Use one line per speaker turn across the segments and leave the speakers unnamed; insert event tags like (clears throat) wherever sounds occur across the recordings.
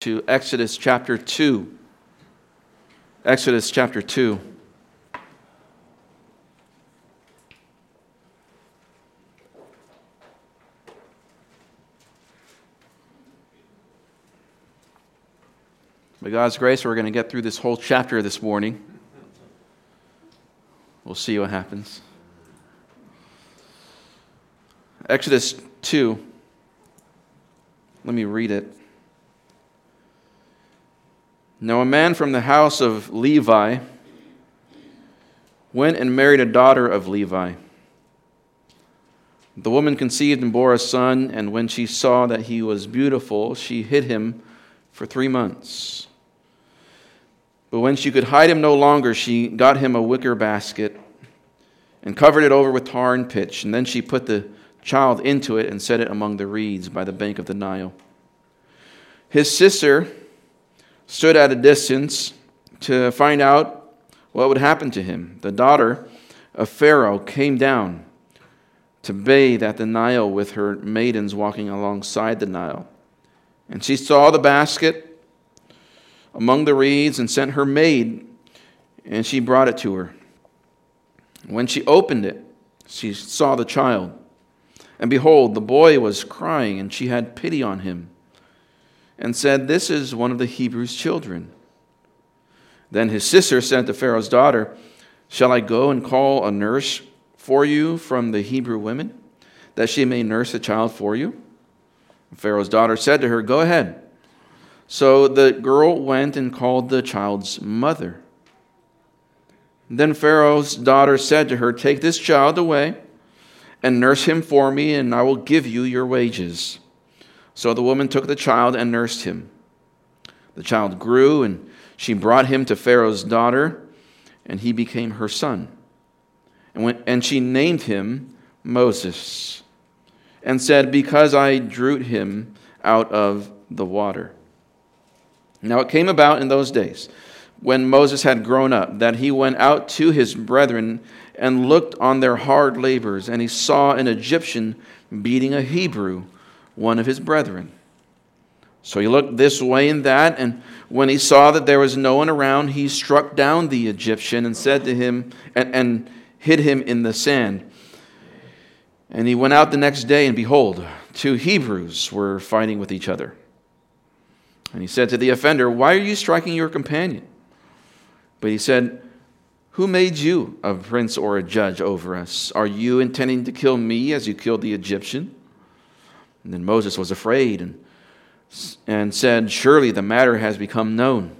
to Exodus chapter 2. Exodus chapter 2. By God's grace, we're going to get through this whole chapter this morning. We'll see what happens. Exodus 2. Let me read it. Now, a man from the house of Levi went and married a daughter of Levi. The woman conceived and bore a son, and when she saw that he was beautiful, she hid him for three months. But when she could hide him no longer, she got him a wicker basket and covered it over with tar and pitch, and then she put the child into it and set it among the reeds by the bank of the Nile. His sister stood at a distance to find out what would happen to him. The daughter of Pharaoh came down to bathe at the Nile with her maidens walking alongside the Nile. And she saw the basket among the reeds and sent her maid, and she brought it to her. When she opened it, she saw the child. And behold, the boy was crying, and she had pity on him and said, This is one of the Hebrews' children. Then his sister said to Pharaoh's daughter, Shall I go and call a nurse for you from the Hebrew women, that she may nurse the child for you? Pharaoh's daughter said to her, Go ahead. So the girl went and called the child's mother. Then Pharaoh's daughter said to her, Take this child away and nurse him for me, and I will give you your wages. So the woman took the child and nursed him. The child grew, and she brought him to Pharaoh's daughter, and he became her son. And, when, and she named him Moses, and said, Because I drew him out of the water. Now it came about in those days, when Moses had grown up, that he went out to his brethren and looked on their hard labors, and he saw an Egyptian beating a Hebrew one of his brethren. So he looked this way and that, and when he saw that there was no one around, he struck down the Egyptian and said to him, and, and hid him in the sand. And he went out the next day, and behold, two Hebrews were fighting with each other. And he said to the offender, Why are you striking your companion? But he said, Who made you a prince or a judge over us? Are you intending to kill me as you killed the Egyptian? And then Moses was afraid and, and said, Surely the matter has become known.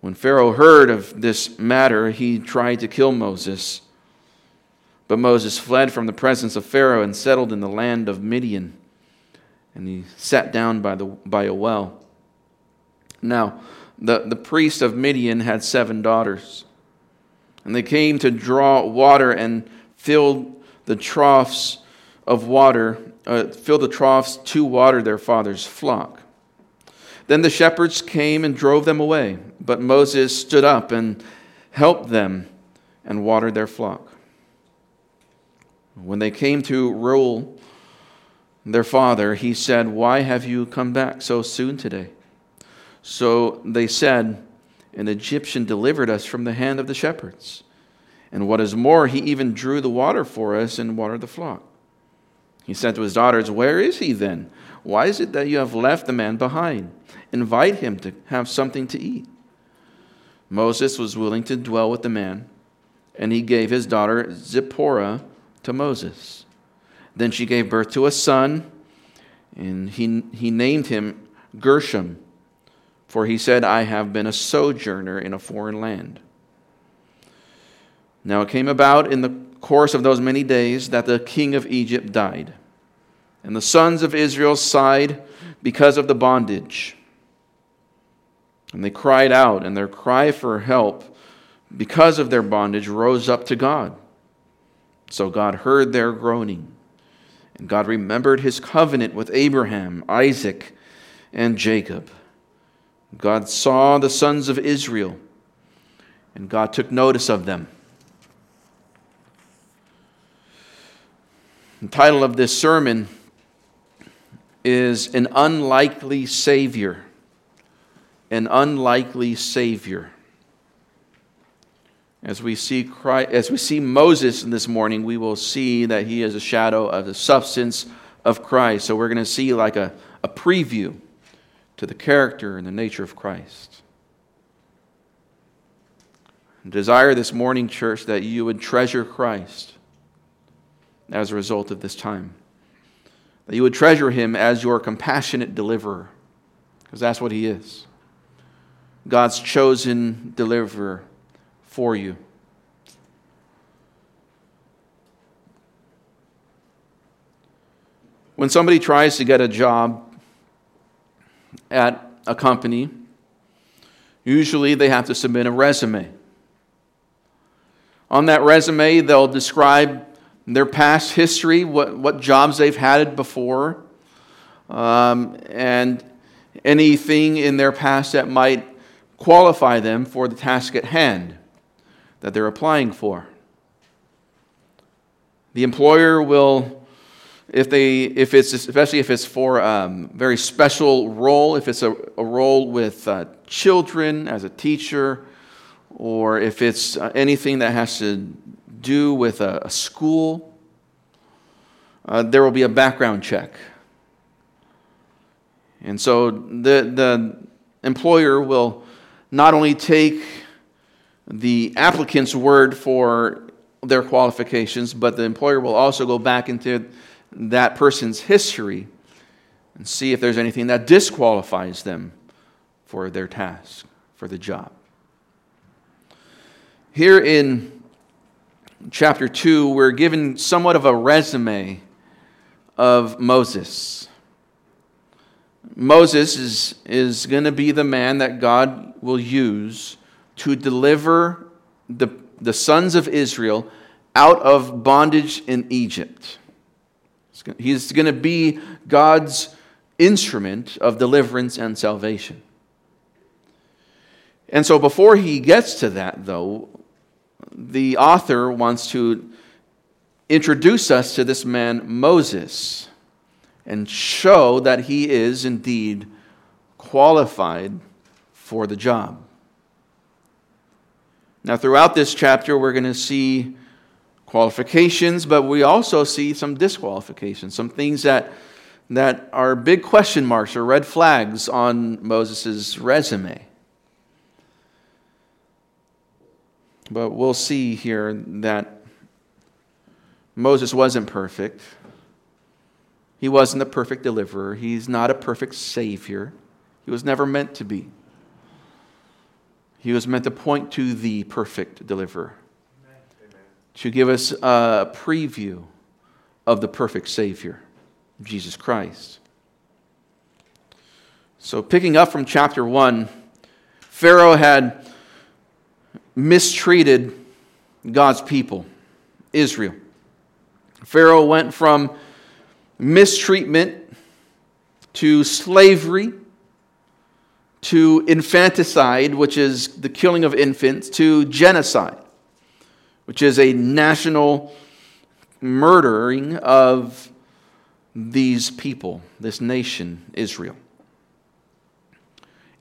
When Pharaoh heard of this matter, he tried to kill Moses. But Moses fled from the presence of Pharaoh and settled in the land of Midian. And he sat down by, the, by a well. Now, the, the priest of Midian had seven daughters. And they came to draw water and filled the troughs of water uh, filled the troughs to water their father's flock. Then the shepherds came and drove them away, but Moses stood up and helped them and watered their flock. When they came to Reuel, their father, he said, Why have you come back so soon today? So they said, An Egyptian delivered us from the hand of the shepherds. And what is more, he even drew the water for us and watered the flock. He said to his daughters, Where is he then? Why is it that you have left the man behind? Invite him to have something to eat. Moses was willing to dwell with the man, and he gave his daughter Zipporah to Moses. Then she gave birth to a son, and he, he named him Gershom, for he said, I have been a sojourner in a foreign land. Now it came about in the course of those many days that the king of Egypt died. And the sons of Israel sighed because of the bondage. And they cried out, and their cry for help because of their bondage rose up to God. So God heard their groaning. And God remembered his covenant with Abraham, Isaac, and Jacob. God saw the sons of Israel, and God took notice of them. The title of this sermon is an unlikely Savior. An unlikely Savior. As we see Christ, as we see Moses in this morning, we will see that he is a shadow of the substance of Christ. So we're going to see like a, a preview to the character and the nature of Christ. Desire this morning, church, that you would treasure Christ as a result of this time. That you would treasure him as your compassionate deliverer, because that's what he is. God's chosen deliverer for you. When somebody tries to get a job at a company, usually they have to submit a resume. On that resume, they'll describe their past history, what, what jobs they've had before, um, and anything in their past that might qualify them for the task at hand that they're applying for. The employer will, if they, if it's especially if it's for a um, very special role, if it's a, a role with uh, children as a teacher, or if it's uh, anything that has to do with a, a school, uh, there will be a background check. And so the, the employer will not only take the applicant's word for their qualifications, but the employer will also go back into that person's history and see if there's anything that disqualifies them for their task, for the job. Here in chapter 2, we're given somewhat of a resume of Moses. Moses is, is going to be the man that God will use to deliver the, the sons of Israel out of bondage in Egypt. He's going to be God's instrument of deliverance and salvation. And so, before he gets to that, though, the author wants to introduce us to this man, Moses, and show that he is indeed qualified for the job. Now, throughout this chapter, we're going to see qualifications, but we also see some disqualifications, some things that, that are big question marks or red flags on Moses' resume. But we'll see here that Moses wasn't perfect. He wasn't a perfect deliverer. He's not a perfect savior. He was never meant to be. He was meant to point to the perfect deliverer, Amen. to give us a preview of the perfect Savior, Jesus Christ. So, picking up from chapter 1, Pharaoh had mistreated God's people, Israel. Pharaoh went from mistreatment to slavery to infanticide, which is the killing of infants, to genocide, which is a national murdering of these people, this nation, Israel.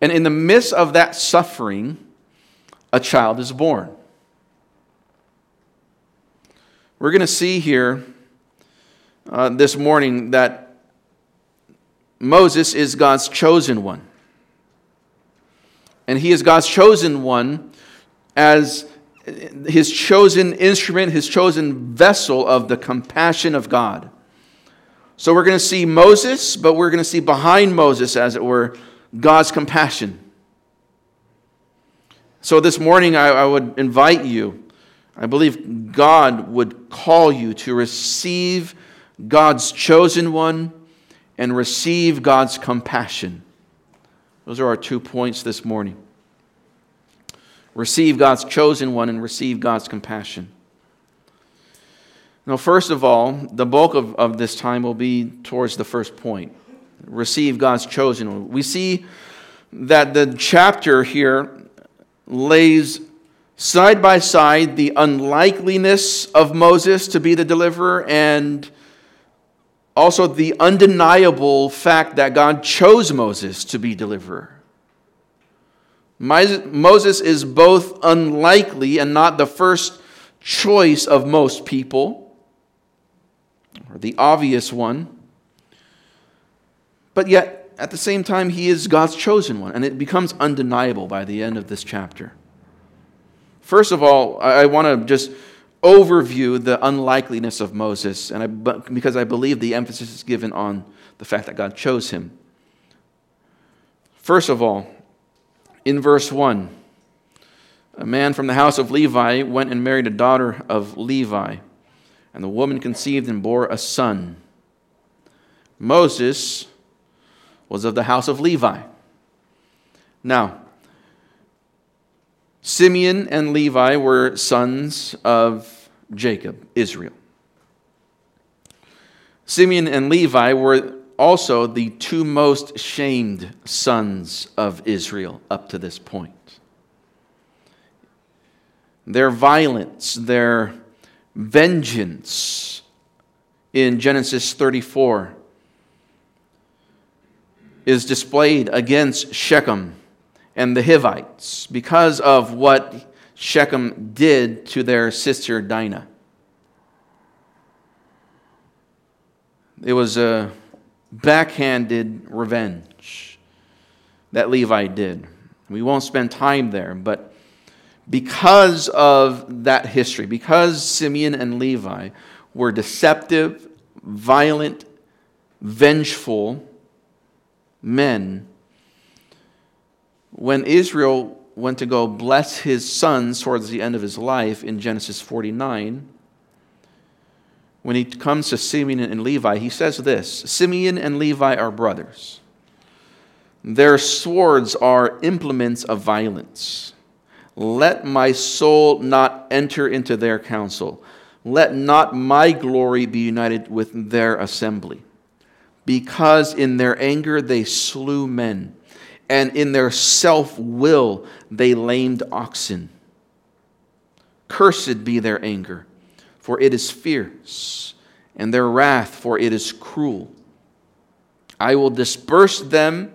And in the midst of that suffering, a child is born. We're going to see here uh, this morning that Moses is God's chosen one. And he is God's chosen one as his chosen instrument, his chosen vessel of the compassion of God. So we're going to see Moses, but we're going to see behind Moses, as it were, God's compassion. So this morning, I, I would invite you, I believe God would call you to receive God's chosen one and receive God's compassion. Those are our two points this morning. Receive God's chosen one and receive God's compassion. Now, first of all, the bulk of, of this time will be towards the first point receive God's chosen one. We see that the chapter here lays side by side the unlikeliness of Moses to be the deliverer and also the undeniable fact that God chose Moses to be deliverer. Moses is both unlikely and not the first choice of most people, or the obvious one, but yet at the same time, he is God's chosen one, and it becomes undeniable by the end of this chapter. First of all, I want to just overview the unlikeliness of Moses, and I, because I believe the emphasis is given on the fact that God chose him. First of all, in verse 1, a man from the house of Levi went and married a daughter of Levi, and the woman conceived and bore a son. Moses was of the house of Levi. Now, Simeon and Levi were sons of Jacob, Israel. Simeon and Levi were also the two most shamed sons of Israel up to this point. Their violence, their vengeance in Genesis 34 is displayed against Shechem and the Hivites because of what Shechem did to their sister Dinah. It was a backhanded revenge that Levi did. We won't spend time there, but because of that history, because Simeon and Levi were deceptive, violent, vengeful men, when Israel went to go bless his sons towards the end of his life in Genesis 49, when he comes to Simeon and Levi, he says this Simeon and Levi are brothers. Their swords are implements of violence. Let my soul not enter into their counsel. Let not my glory be united with their assembly. Because in their anger they slew men, and in their self will they lamed oxen. Cursed be their anger for it is fierce, and their wrath, for it is cruel. I will disperse them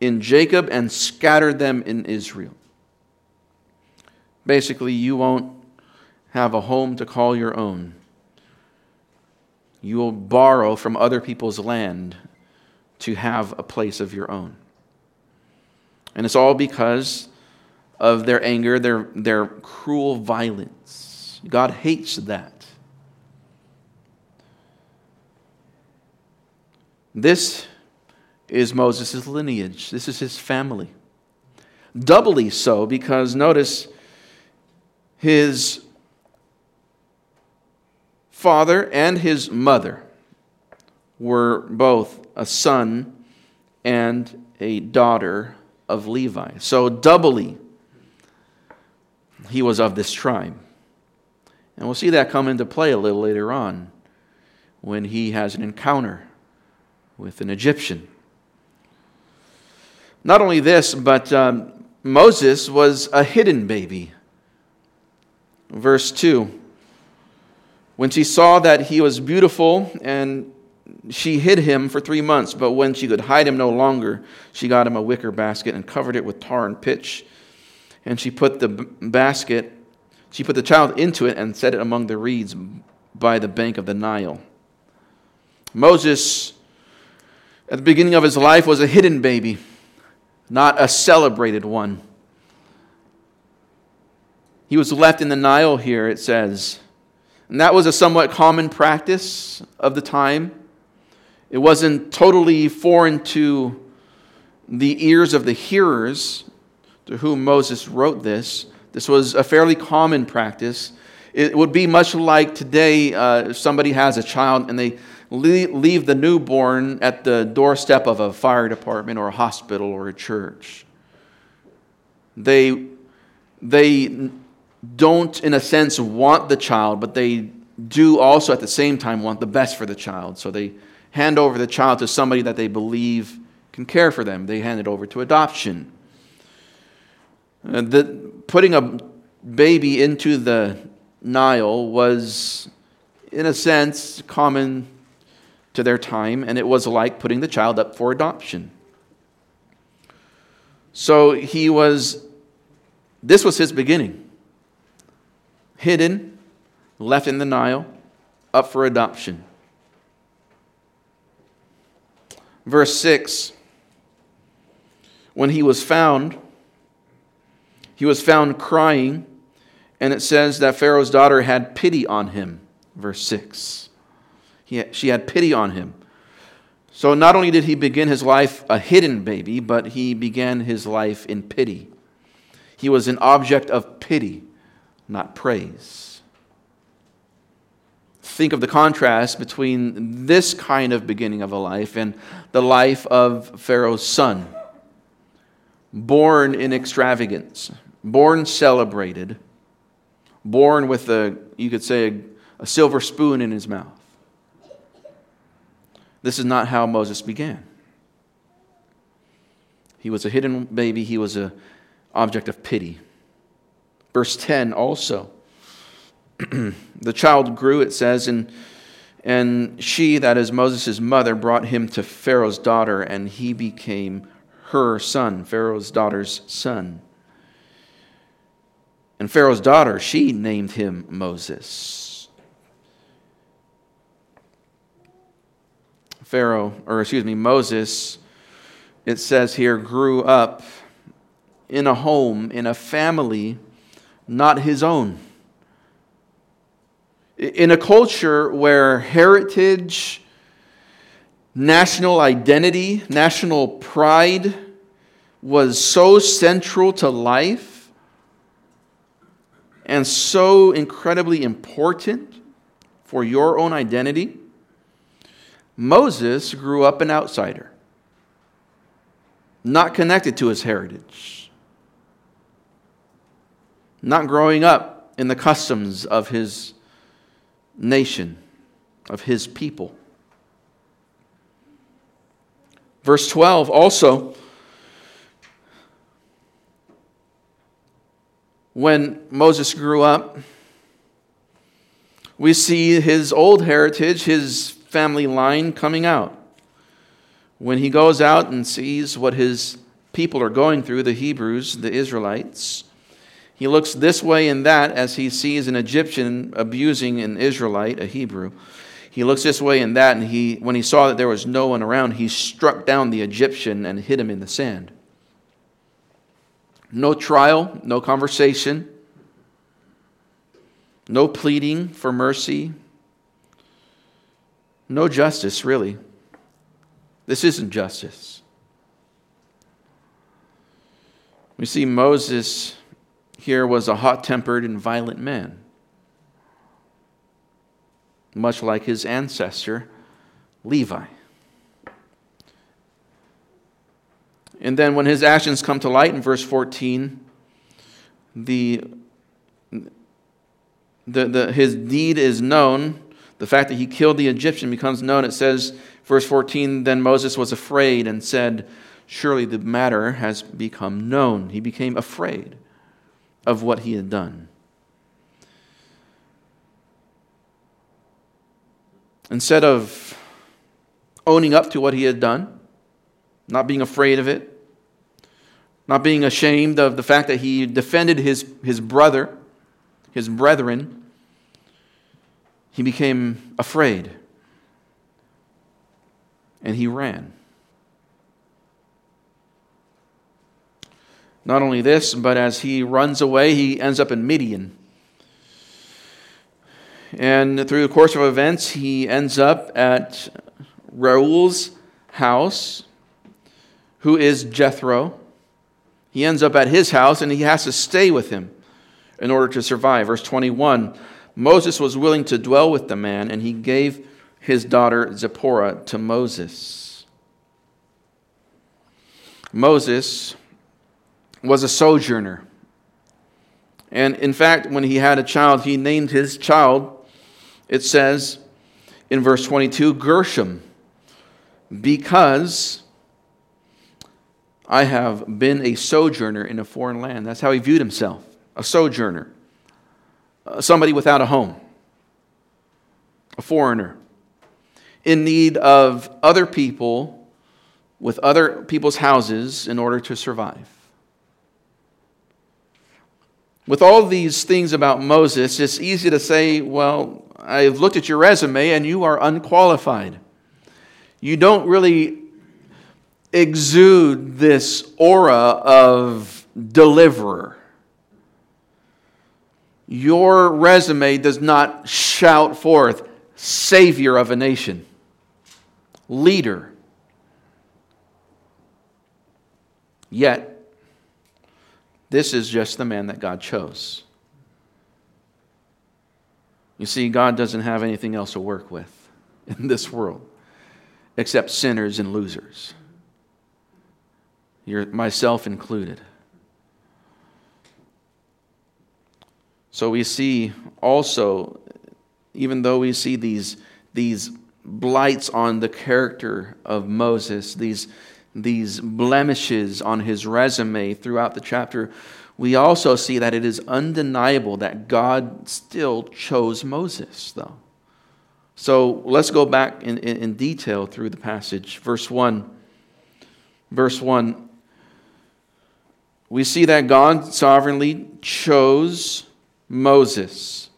in Jacob and scatter them in Israel. Basically, you won't have a home to call your own. You will borrow from other people's land to have a place of your own. And it's all because of their anger, their, their cruel violence. God hates that. This is Moses' lineage, this is his family. Doubly so because notice his father and his mother were both a son and a daughter of Levi. So, doubly, he was of this tribe. And we'll see that come into play a little later on when he has an encounter with an Egyptian. Not only this, but um, Moses was a hidden baby. Verse 2 When she saw that he was beautiful, and she hid him for three months, but when she could hide him no longer, she got him a wicker basket and covered it with tar and pitch. And she put the basket, she put the child into it and set it among the reeds by the bank of the Nile. Moses at the beginning of his life was a hidden baby, not a celebrated one. He was left in the Nile here, it says. And that was a somewhat common practice of the time. It wasn't totally foreign to the ears of the hearers to whom Moses wrote this. This was a fairly common practice. It would be much like today uh, if somebody has a child and they leave the newborn at the doorstep of a fire department or a hospital or a church. They, they don't, in a sense, want the child, but they do also at the same time want the best for the child. So they hand over the child to somebody that they believe can care for them. They hand it over to adoption. The, putting a baby into the Nile was, in a sense, common to their time, and it was like putting the child up for adoption. So he was, this was his beginning. Hidden, left in the Nile, up for adoption. Verse 6 When he was found, he was found crying, and it says that Pharaoh's daughter had pity on him. Verse 6. He, she had pity on him. So not only did he begin his life a hidden baby, but he began his life in pity. He was an object of pity, not praise. Think of the contrast between this kind of beginning of a life and the life of Pharaoh's son. Born in extravagance, born celebrated, born with a, you could say, a, silver spoon in his mouth. This is not how Moses began. He was a hidden baby, he was an object of pity. Verse 10 also. (clears throat) the child grew, it says, and, and she, that is Moses' mother, brought him to Pharaoh's daughter, and he became her son, Pharaoh's daughter's son. And Pharaoh's daughter, she named him Moses. Pharaoh, or excuse me, Moses, it says here, grew up in a home, in a family not his own. In a culture where heritage, national identity, national pride was so central to life and so incredibly important for your own identity Moses grew up an outsider, not connected to his heritage, not growing up in the customs of his nation, of his people. Verse 12 also, when Moses grew up, we see his old heritage, his family line coming out. When he goes out and sees what his people are going through, the Hebrews, the Israelites, he looks this way and that as he sees an Egyptian abusing an Israelite, a Hebrew. He looks this way and that, and he, when he saw that there was no one around, he struck down the Egyptian and hit him in the sand. No trial, no conversation, no pleading for mercy, no justice, really. This isn't justice. We see Moses here was a hot tempered and violent man, much like his ancestor, Levi. And then when his actions come to light in verse 14, the, the, the, his deed is known the fact that he killed the Egyptian becomes known. It says, verse 14, then Moses was afraid and said, Surely the matter has become known. He became afraid of what he had done. Instead of owning up to what he had done, not being afraid of it, not being ashamed of the fact that he defended his, his brother, his brethren, he became afraid and he ran. Not only this, but as he runs away, he ends up in Midian. And through the course of events, he ends up at Reuel's house, who is Jethro. He ends up at his house and he has to stay with him in order to survive. Verse 21 Moses was willing to dwell with the man, and he gave his daughter Zipporah to Moses. Moses was a sojourner. And in fact, when he had a child, he named his child, it says in verse 22, Gershom, because I have been a sojourner in a foreign land. That's how he viewed himself, a sojourner. Uh, somebody without a home, a foreigner. in need of other people with other people's houses in order to survive. With all these things about Moses, it's easy to say, well, I've looked at your resume and you are unqualified. You don't really exude this aura of deliverer. Your resume does not shout forth, Savior of a nation, leader. Yet, this is just the man that God chose. You see, God doesn't have anything else to work with in this world except sinners and losers. You're, myself included. So we see also, even though we see these, these blights on the character of Moses, these, these blemishes on his resume throughout the chapter, we also see that it is undeniable that God still chose Moses, though. So let's go back in, in, in detail through the passage. Verse 1. Verse 1 we see that God sovereignly chose Moses.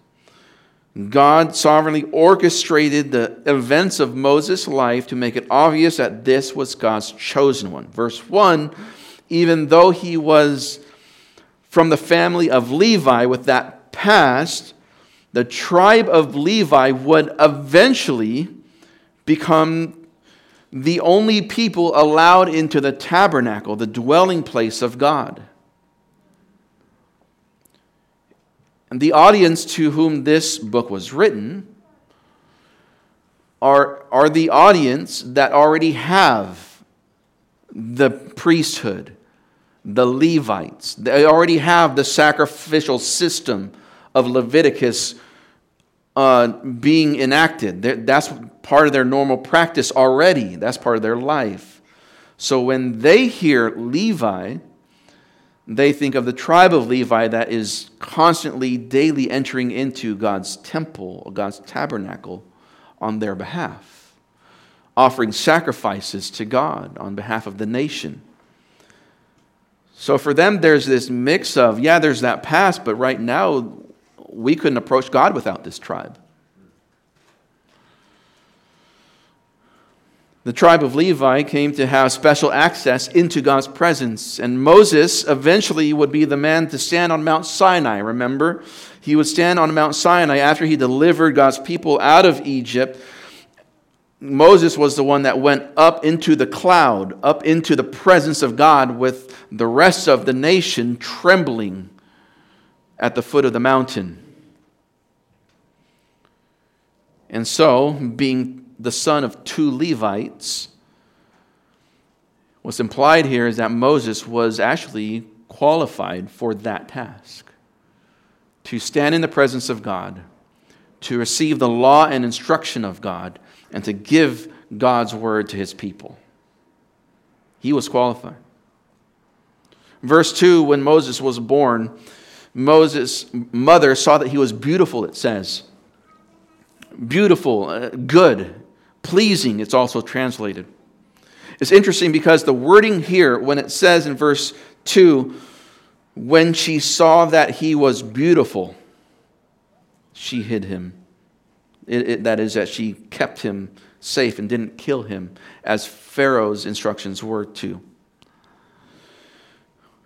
God sovereignly orchestrated the events of Moses' life to make it obvious that this was God's chosen one. Verse 1 even though he was from the family of Levi with that past, the tribe of Levi would eventually become the only people allowed into the tabernacle, the dwelling place of God. And the audience to whom this book was written are, are the audience that already have the priesthood, the Levites. They already have the sacrificial system of Leviticus uh, being enacted. That's part of their normal practice already, that's part of their life. So when they hear Levi, they think of the tribe of Levi that is constantly, daily entering into God's temple, God's tabernacle on their behalf, offering sacrifices to God on behalf of the nation. So for them, there's this mix of, yeah, there's that past, but right now, we couldn't approach God without this tribe. The tribe of Levi came to have special access into God's presence, and Moses eventually would be the man to stand on Mount Sinai. Remember? He would stand on Mount Sinai after he delivered God's people out of Egypt. Moses was the one that went up into the cloud, up into the presence of God with the rest of the nation trembling at the foot of the mountain. And so, being the son of two Levites, what's implied here is that Moses was actually qualified for that task to stand in the presence of God, to receive the law and instruction of God, and to give God's word to his people. He was qualified. Verse 2 When Moses was born, Moses' mother saw that he was beautiful, it says. Beautiful, uh, good, pleasing, it's also translated. It's interesting because the wording here, when it says in verse 2, when she saw that he was beautiful, she hid him. It, it, that is, that she kept him safe and didn't kill him, as Pharaoh's instructions were to.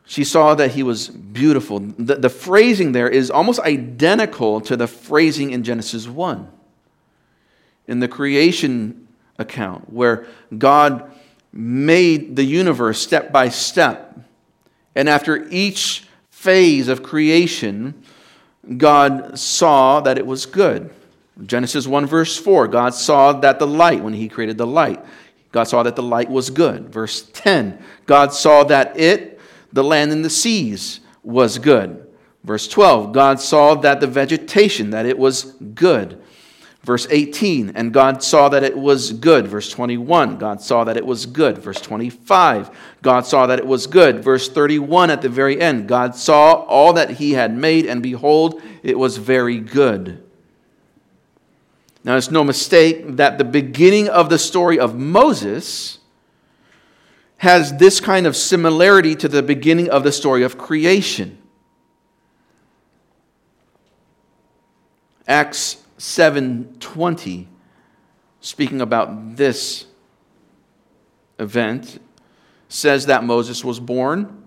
She saw that he was beautiful. The, the phrasing there is almost identical to the phrasing in Genesis 1. In the creation account, where God made the universe step by step, and after each phase of creation, God saw that it was good. Genesis 1, verse 4, God saw that the light, when He created the light, God saw that the light was good. Verse 10, God saw that it, the land and the seas was good. Verse 12, God saw that the vegetation, that it was good. Verse 18, and God saw that it was good. Verse 21, God saw that it was good. Verse 25, God saw that it was good. Verse 31 at the very end, God saw all that he had made, and behold, it was very good. Now, it's no mistake that the beginning of the story of Moses has this kind of similarity to the beginning of the story of creation. Acts 7:20 speaking about this event says that Moses was born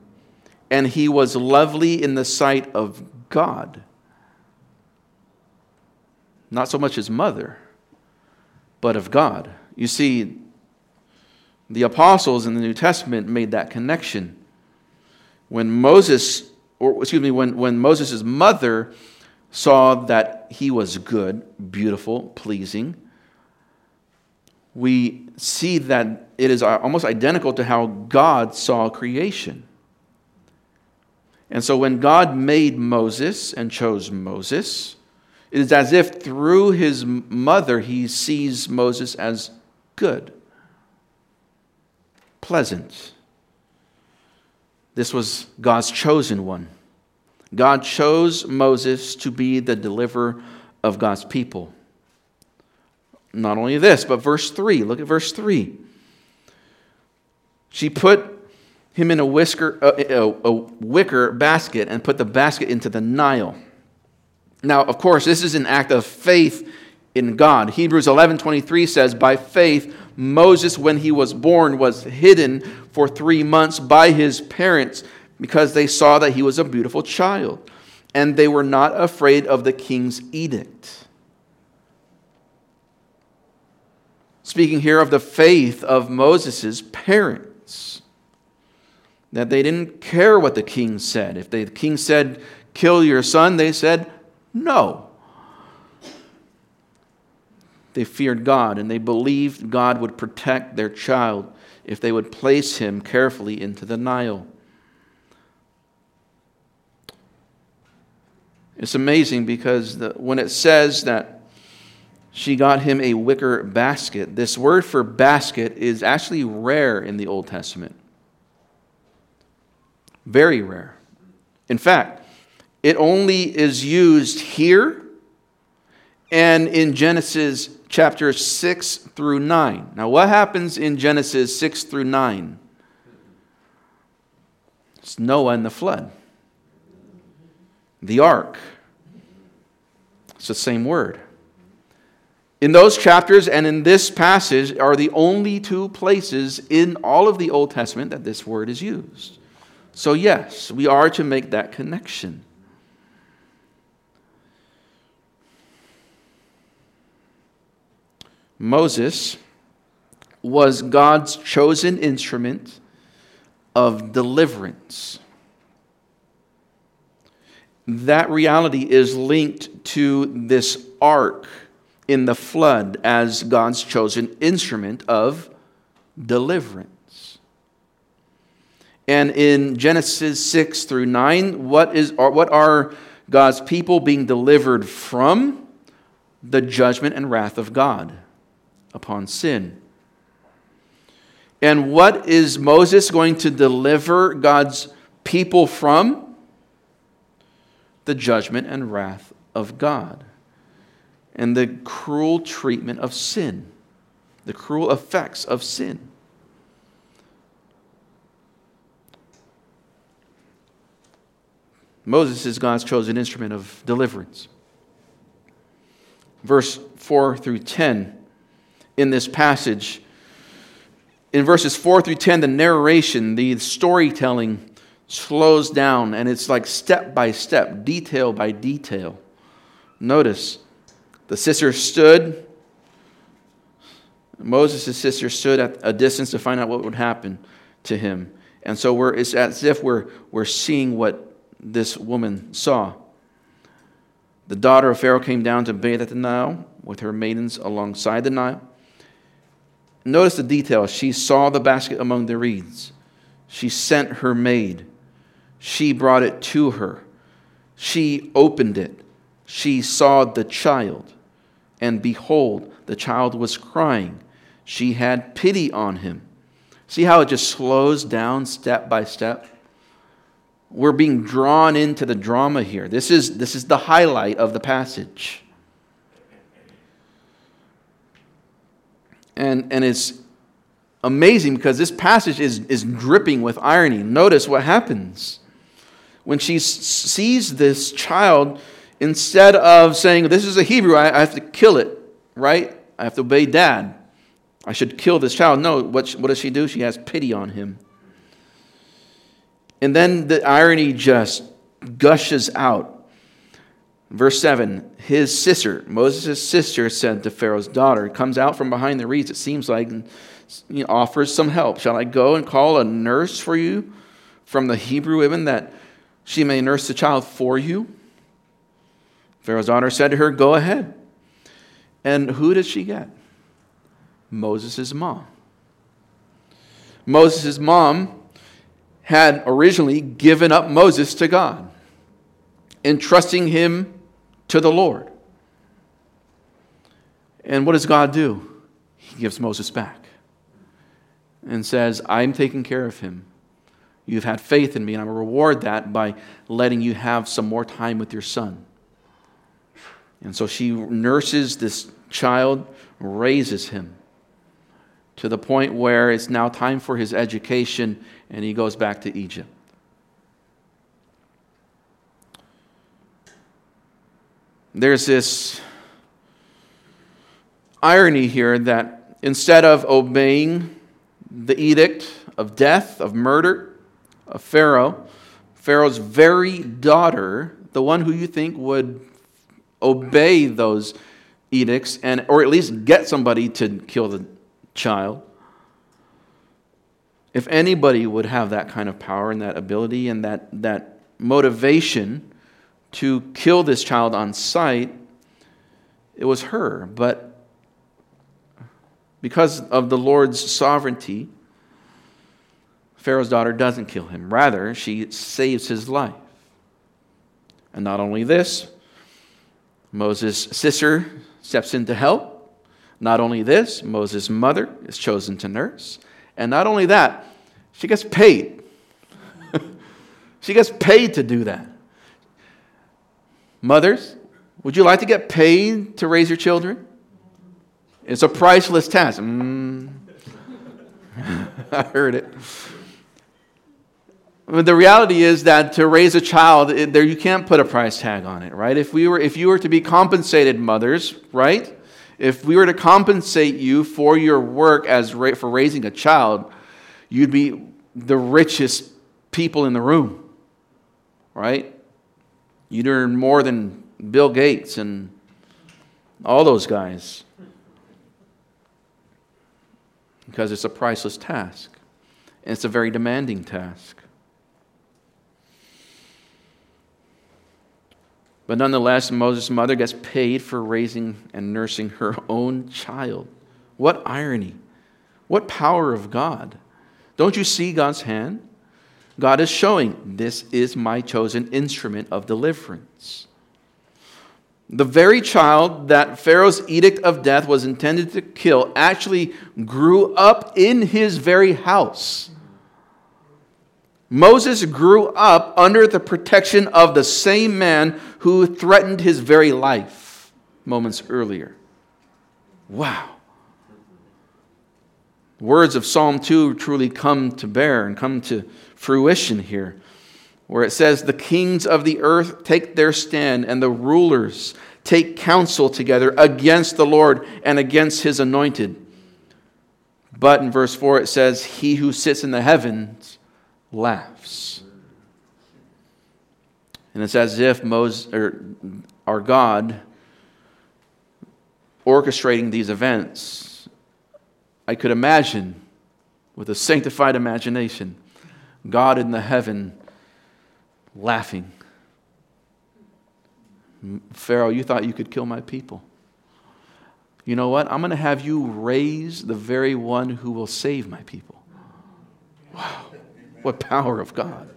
and he was lovely in the sight of God. Not so much his mother, but of God. You see, the apostles in the New Testament made that connection. When Moses, or excuse me, when, when Moses' mother saw that he was good, beautiful, pleasing, we see that it is uh, almost identical to how God saw creation. And so when God made Moses and chose Moses, it is as if through his mother he sees Moses as good, pleasant. This was God's chosen one. God chose Moses to be the deliverer of God's people. Not only this, but verse 3. Look at verse 3. She put him in a, whisker, a, a, a wicker basket and put the basket into the Nile. Now, of course, this is an act of faith in God. Hebrews 11:23 says, "By faith Moses when he was born was hidden for 3 months by his parents because they saw that he was a beautiful child, and they were not afraid of the king's edict." Speaking here of the faith of Moses' parents, that they didn't care what the king said. If the king said, Kill your son, they said, No. They feared God and they believed God would protect their child if they would place him carefully into the Nile. It's amazing because the, when it says that she got him a wicker basket, this word for basket is actually rare in the Old Testament. Very rare. In fact, it only is used here and in Genesis chapter 6 through 9. Now, what happens in Genesis 6 through 9? It's Noah and the flood, the ark. It's the same word. In those chapters and in this passage are the only two places in all of the Old Testament that this word is used. So, yes, we are to make that connection. Moses was God's chosen instrument of deliverance that reality is linked to this ark in the flood as God's chosen instrument of deliverance. And in Genesis 6 through 9, what, is, what are God's people being delivered from? The judgment and wrath of God upon sin. And what is Moses going to deliver God's people from? The judgment and wrath of God and the cruel treatment of sin, the cruel effects of sin. Moses is God's chosen instrument of deliverance. Verse 4 through 10 in this passage. In verses 4 through 10, the narration, the storytelling slows down and it's like step by step, detail by detail. Notice the sister stood, Moses' sister stood at a distance to find out what would happen to him. And so we're, it's as if we're, we're seeing what this woman saw. The daughter of Pharaoh came down to bathe at the Nile with her maidens alongside the Nile. Notice the details. She saw the basket among the reeds. She sent her maid she brought it to her. She opened it. She saw the child. And behold, the child was crying. She had pity on him. See how it just slows down step by step? We're being drawn into the drama here. This is, this is the highlight of the passage. And, and it's amazing because this passage is, is dripping with irony. Notice what happens. When she sees this child, instead of saying, This is a Hebrew, I, have to kill it, right? I have to obey dad. I should kill this child. No, what, what does she do? She has pity on him. And then the irony just gushes out. Verse 7 His sister, Moses' sister, said to Pharaoh's daughter, comes out from behind the reeds, it seems like, and offers some help. Shall I go and call a nurse for you from the Hebrew women that she may nurse the child for you? Pharaoh's daughter said to her, Go ahead. And who does she get? Moses' mom. Moses' mom had originally given up Moses to God, entrusting him to the Lord. And what does God do? He gives Moses back and says, I'm taking care of him. You've had faith in me, and I will reward that by letting you have some more time with your son. And so she nurses this child, raises him to the point where it's now time for his education, and he goes back to Egypt. There's this irony here that instead of obeying the edict of death, of murder, of Pharaoh, Pharaoh's very daughter, the one who you think would obey those edicts and or at least get somebody to kill the child. If anybody would have that kind of power and that ability and that, that motivation to kill this child on sight it was her. But because of the lord's sovereignty pharaoh's daughter doesn't kill him rather she saves his life and not only this Moses' sister steps in to help. Not only this, Moses' mother is chosen to nurse. And not only that, she gets paid. (laughs) she gets paid to do that. Mothers, would you like to get paid to raise your children? It's a priceless task. Mm. (laughs) I heard it. But the reality is that to raise a child, it, there you can't put a price tag on it, right? If we were, if you were to be compensated, mothers, right? If we were to compensate you for your work as ra- for raising a child, you'd be the richest people in the room, right? You'd earn more than Bill Gates and all those guys because it's a priceless task. And it's a very demanding task. But nonetheless, Moses' mother gets paid for raising and nursing her own child. What irony! What power of God! Don't you see God's hand? God is showing, This is my chosen instrument of deliverance. The very child that Pharaoh's edict of death was intended to kill actually grew up in his very house. Moses grew up under the protection of the same man who threatened his very life moments earlier. Wow. Words of Psalm 2 truly come to bear and come to fruition here, where it says, The kings of the earth take their stand, and the rulers take counsel together against the Lord and against his anointed. But in verse 4, it says, He who sits in the heavens laughs. And it's as if Moses, or our God orchestrating these events. I could imagine, with a sanctified imagination, God in the heaven laughing. Pharaoh, you thought you could kill my people. You know what? I'm going to have you raise the very one who will save my people. Wow. What power of God.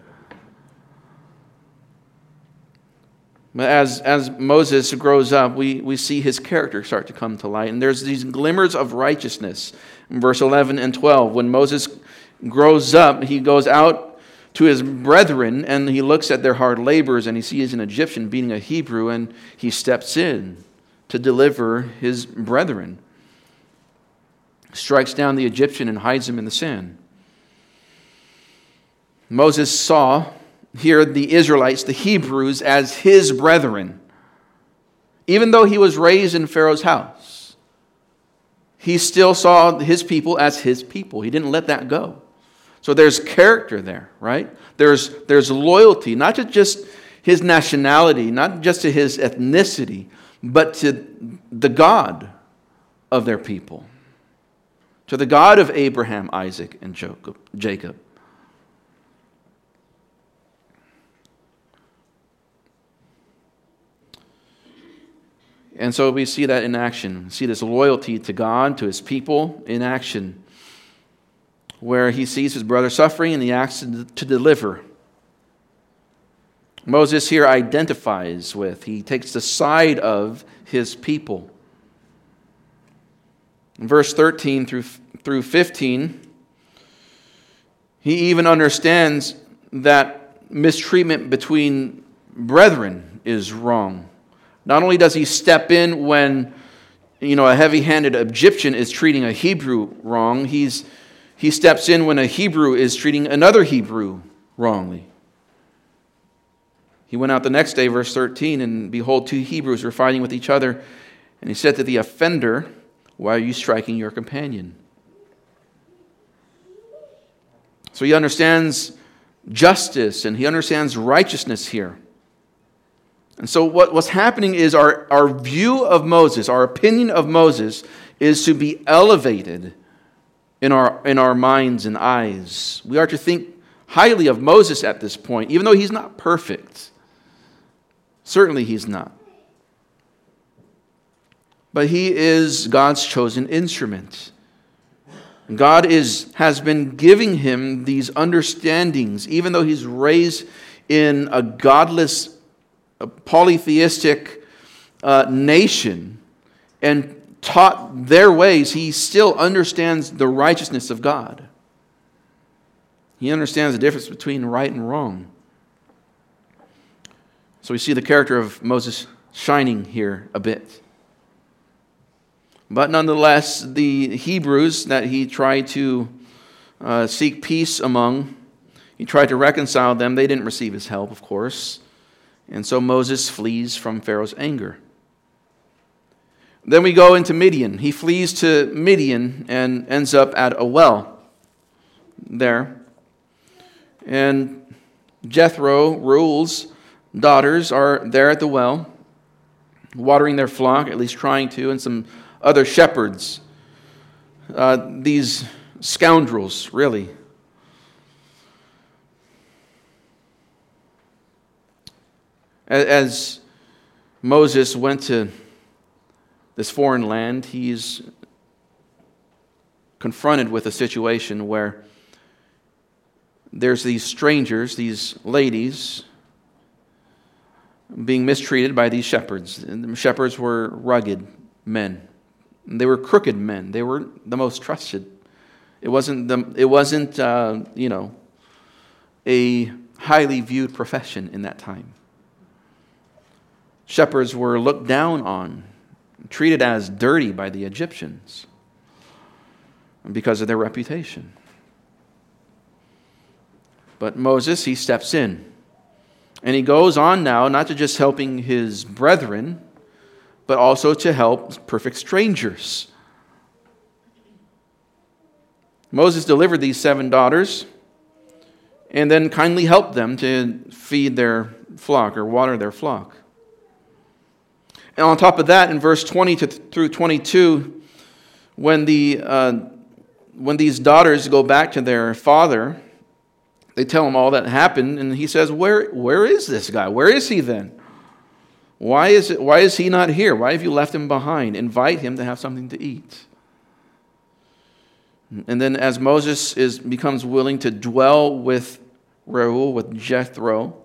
As, as Moses grows up, we, we see his character start to come to light. And there's these glimmers of righteousness in verse 11 and 12. When Moses grows up, he goes out to his brethren and he looks at their hard labors and he sees an Egyptian beating a Hebrew and he steps in to deliver his brethren. strikes down the Egyptian and hides him in the sand. Moses saw here the Israelites, the Hebrews, as his brethren. Even though he was raised in Pharaoh's house, he still saw his people as his people. He didn't let that go. So there's character there, right? There's, there's loyalty, not to just his nationality, not just to his ethnicity, but to the God of their people, to the God of Abraham, Isaac, and Jacob. And so we see that in action. We see this loyalty to God, to his people in action, where he sees his brother suffering and he acts to deliver. Moses here identifies with, he takes the side of his people. In verse 13 through, through 15, he even understands that mistreatment between brethren is wrong. Not only does he step in when you know, a heavy handed Egyptian is treating a Hebrew wrong, he's, he steps in when a Hebrew is treating another Hebrew wrongly. He went out the next day, verse 13, and behold, two Hebrews were fighting with each other. And he said to the offender, Why are you striking your companion? So he understands justice and he understands righteousness here. And so, what, what's happening is our, our view of Moses, our opinion of Moses, is to be elevated in our, in our minds and eyes. We are to think highly of Moses at this point, even though he's not perfect. Certainly, he's not. But he is God's chosen instrument. God is, has been giving him these understandings, even though he's raised in a godless polytheistic uh, nation and taught their ways, he still understands the righteousness of God. He understands the difference between right and wrong. So we see the character of Moses shining here a bit. But nonetheless, the Hebrews that he tried to uh, seek peace among, he tried to reconcile them. They didn't receive his help, of course. And so Moses flees from Pharaoh's anger. Then we go into Midian. He flees to Midian and ends up at a well there. And Jethro, Reuel's daughters, are there at the well, watering their flock, at least trying to, and some other shepherds. Uh, these scoundrels, really, As Moses went to this foreign land, he's confronted with a situation where there's these strangers, these ladies, being mistreated by these shepherds. And the shepherds were rugged men. They were crooked men. They were the most trusted. It wasn't, the, it wasn't uh, you know, a highly viewed profession in that time. Shepherds were looked down on, treated as dirty by the Egyptians because of their reputation. But Moses, he steps in. And he goes on now, not to just helping his brethren, but also to help perfect strangers. Moses delivered these seven daughters and then kindly helped them to feed their flock or water their flock. And on top of that, in verse 20 to, through 22, when, the, uh, when these daughters go back to their father, they tell him all that happened, and he says, Where, where is this guy? Where is he then? Why is, it, why is he not here? Why have you left him behind? Invite him to have something to eat. And then, as Moses is, becomes willing to dwell with Reuel, with Jethro,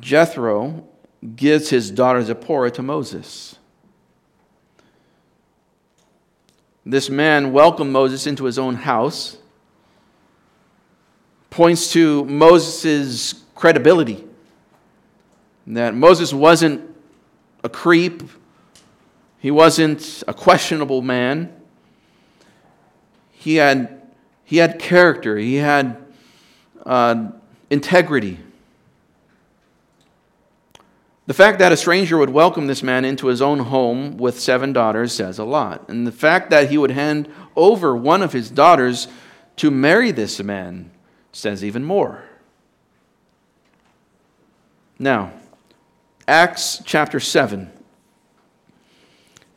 Jethro gives his daughter Zipporah to Moses. This man welcomed Moses into his own house, points to Moses' credibility. That Moses wasn't a creep, he wasn't a questionable man. he had, he had character, he had uh, integrity. The fact that a stranger would welcome this man into his own home with seven daughters says a lot. And the fact that he would hand over one of his daughters to marry this man says even more. Now, Acts chapter 7.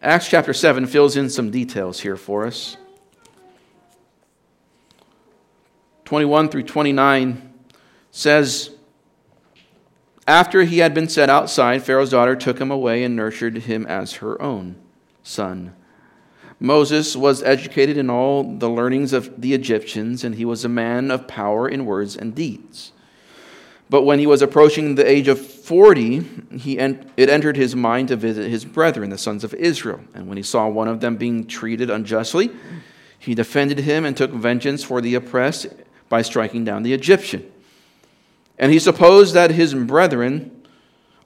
Acts chapter 7 fills in some details here for us. 21 through 29 says, After he had been set outside, Pharaoh's daughter took him away and nurtured him as her own son. Moses was educated in all the learnings of the Egyptians, and he was a man of power in words and deeds. But when he was approaching the age of 40, he en- it entered his mind to visit his brethren, the sons of Israel. And when he saw one of them being treated unjustly, he defended him and took vengeance for the oppressed by striking down the Egyptian. And he supposed that his brethren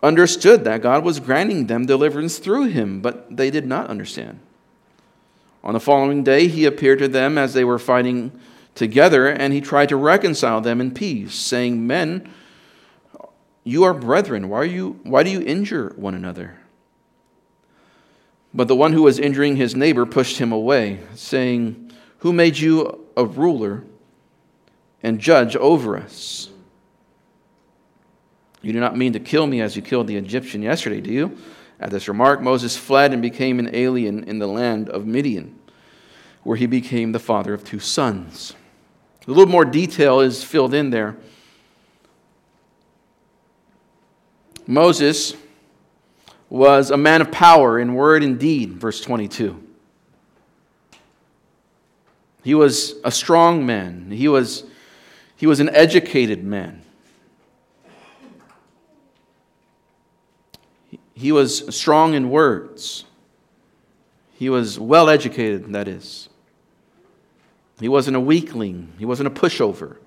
understood that God was granting them deliverance through him, but they did not understand. On the following day, he appeared to them as they were fighting together, and he tried to reconcile them in peace, saying, Men, you are brethren. Why, are you, why do you injure one another? But the one who was injuring his neighbor pushed him away, saying, Who made you a ruler and judge over us? You do not mean to kill me as you killed the Egyptian yesterday, do you? At this remark, Moses fled and became an alien in the land of Midian, where he became the father of two sons. A little more detail is filled in there. Moses was a man of power in word and deed, verse 22. He was a strong man. He was, he was an educated man. He was strong in words. He was well educated, that is. He wasn't a weakling, he wasn't a pushover.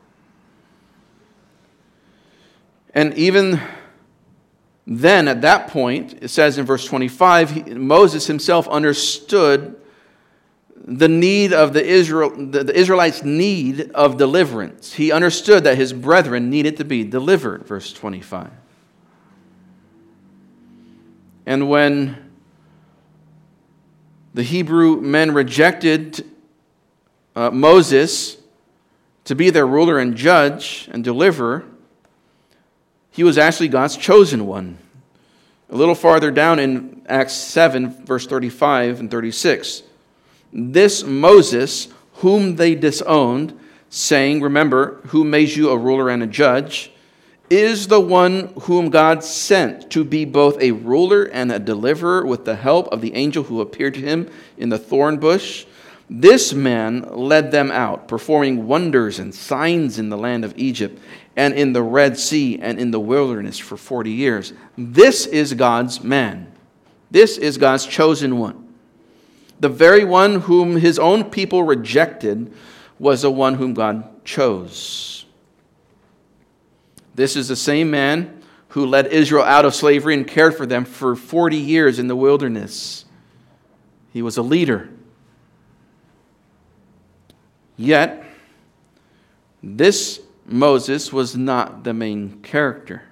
And even then, at that point, it says in verse 25, he, Moses himself understood the need of the, Israel, the Israelites' need of deliverance. He understood that his brethren needed to be delivered, verse 25. And when the Hebrew men rejected uh, Moses to be their ruler and judge and deliverer, he was actually God's chosen one. A little farther down in Acts 7, verse 35 and 36. This Moses, whom they disowned, saying, Remember, who made you a ruler and a judge, is the one whom God sent to be both a ruler and a deliverer with the help of the angel who appeared to him in the thorn bush. This man led them out, performing wonders and signs in the land of Egypt and in the Red Sea and in the wilderness for 40 years. This is God's man. This is God's chosen one. The very one whom his own people rejected was the one whom God chose. This is the same man who led Israel out of slavery and cared for them for 40 years in the wilderness. He was a leader. Yet, this Moses was not the main character.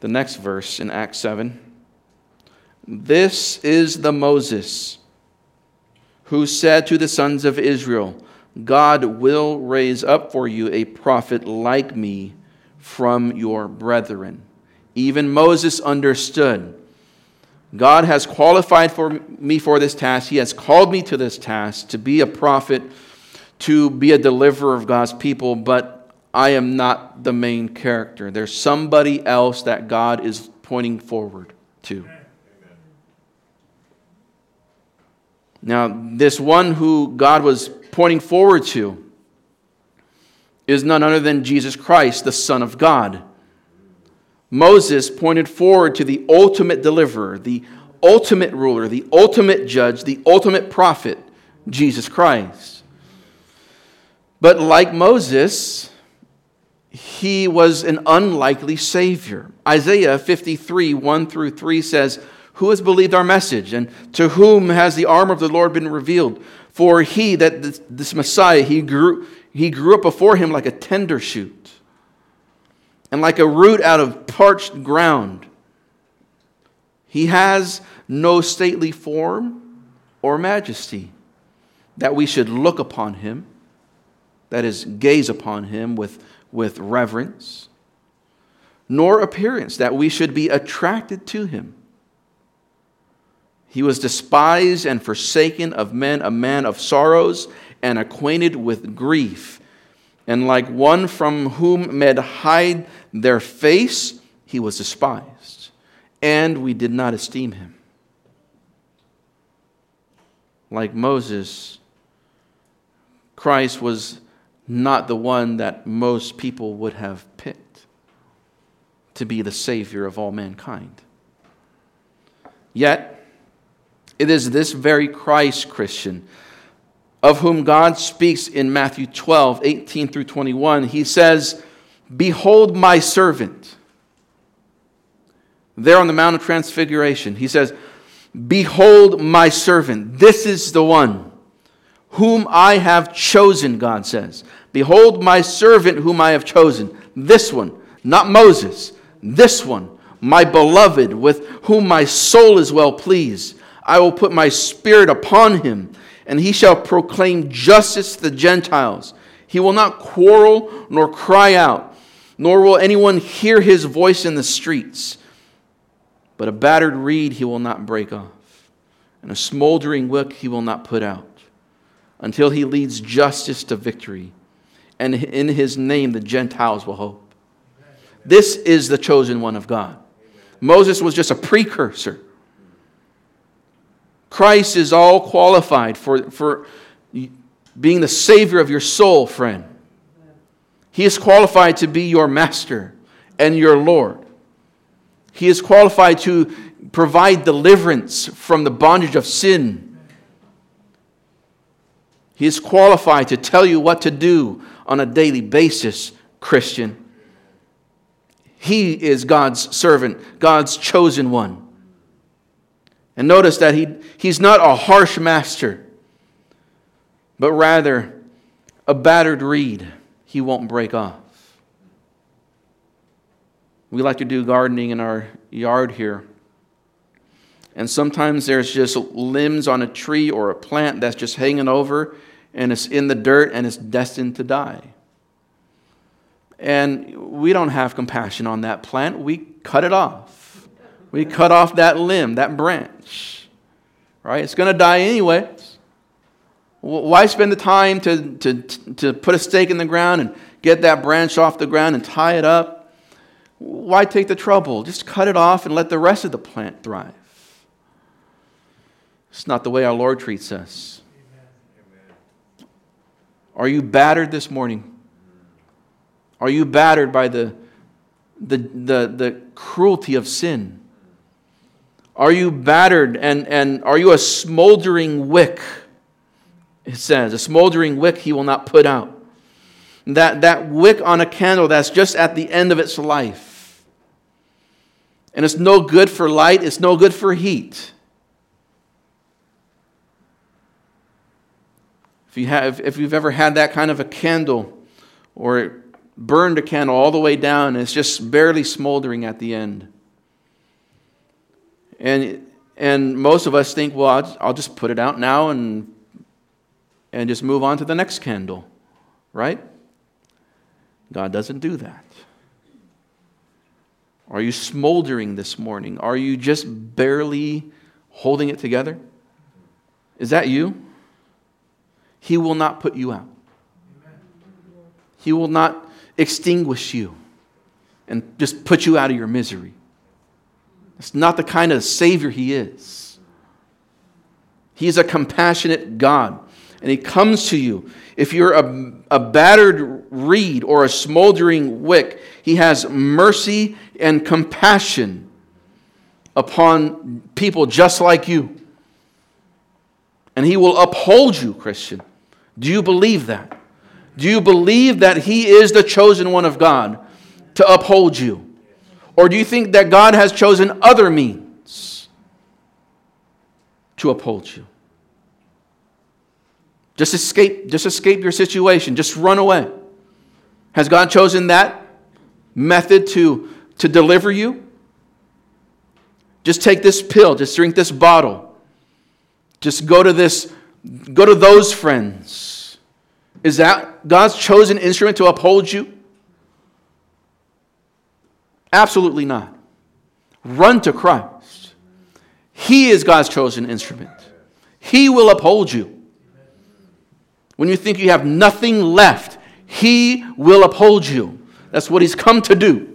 The next verse in Acts 7 This is the Moses who said to the sons of Israel, God will raise up for you a prophet like me from your brethren. Even Moses understood. God has qualified for me for this task. He has called me to this task to be a prophet to be a deliverer of God's people, but I am not the main character. There's somebody else that God is pointing forward to. Now, this one who God was pointing forward to is none other than Jesus Christ, the Son of God. Moses pointed forward to the ultimate deliverer, the ultimate ruler, the ultimate judge, the ultimate prophet, Jesus Christ. But like Moses, he was an unlikely Savior. Isaiah 53, 1 through 3 says, Who has believed our message? And to whom has the arm of the Lord been revealed? For he, that this, this Messiah, he grew, he grew up before him like a tender shoot and like a root out of parched ground. He has no stately form or majesty that we should look upon him, that is, gaze upon him with, with reverence, nor appearance that we should be attracted to him. He was despised and forsaken of men, a man of sorrows and acquainted with grief. And like one from whom men hide their face, he was despised, and we did not esteem him. Like Moses, Christ was not the one that most people would have picked to be the Savior of all mankind. Yet, it is this very Christ, Christian, of whom God speaks in Matthew 12, 18 through 21. He says, Behold my servant. There on the Mount of Transfiguration, he says, Behold my servant. This is the one whom I have chosen, God says. Behold my servant whom I have chosen. This one, not Moses, this one, my beloved, with whom my soul is well pleased. I will put my spirit upon him, and he shall proclaim justice to the Gentiles. He will not quarrel nor cry out, nor will anyone hear his voice in the streets. But a battered reed he will not break off, and a smoldering wick he will not put out, until he leads justice to victory. And in his name the Gentiles will hope. This is the chosen one of God. Moses was just a precursor Christ is all qualified for, for being the Savior of your soul, friend. He is qualified to be your master and your Lord. He is qualified to provide deliverance from the bondage of sin. He is qualified to tell you what to do on a daily basis, Christian. He is God's servant, God's chosen one. And notice that he, he's not a harsh master, but rather a battered reed he won't break off. We like to do gardening in our yard here. And sometimes there's just limbs on a tree or a plant that's just hanging over and it's in the dirt and it's destined to die. And we don't have compassion on that plant, we cut it off. We cut off that limb, that branch. Right? It's going to die anyway. Why spend the time to, to, to put a stake in the ground and get that branch off the ground and tie it up? Why take the trouble? Just cut it off and let the rest of the plant thrive. It's not the way our Lord treats us. Are you battered this morning? Are you battered by the, the, the, the cruelty of sin? Are you battered and, and are you a smoldering wick? It says, a smoldering wick he will not put out. That, that wick on a candle that's just at the end of its life. And it's no good for light, it's no good for heat. If, you have, if you've ever had that kind of a candle or burned a candle all the way down and it's just barely smoldering at the end, and, and most of us think, well, I'll, just put it out now and, and just move on to the next candle, right? God doesn't do that. Are you smoldering this morning? Are you just barely holding it together? Is that you? He will not put you out. He will not extinguish you and just put you out of your misery. That's not the kind of Savior He is. He's a compassionate God, and He comes to you. If you're a, a battered reed or a smoldering wick, He has mercy and compassion upon people just like you. And He will uphold you, Christian. Do you believe that? Do you believe that He is the chosen one of God to uphold you? Or do you think that God has chosen other means to uphold you. Just escape, just escape your situation. Just run away. Has God chosen that method to, to deliver you? Just take this pill, just drink this bottle. Just go to this, go to those friends. Is that God's chosen instrument to uphold you? Absolutely not. Run to Christ. He is God's chosen instrument. He will uphold you. When you think you have nothing left, He will uphold you. That's what He's come to do.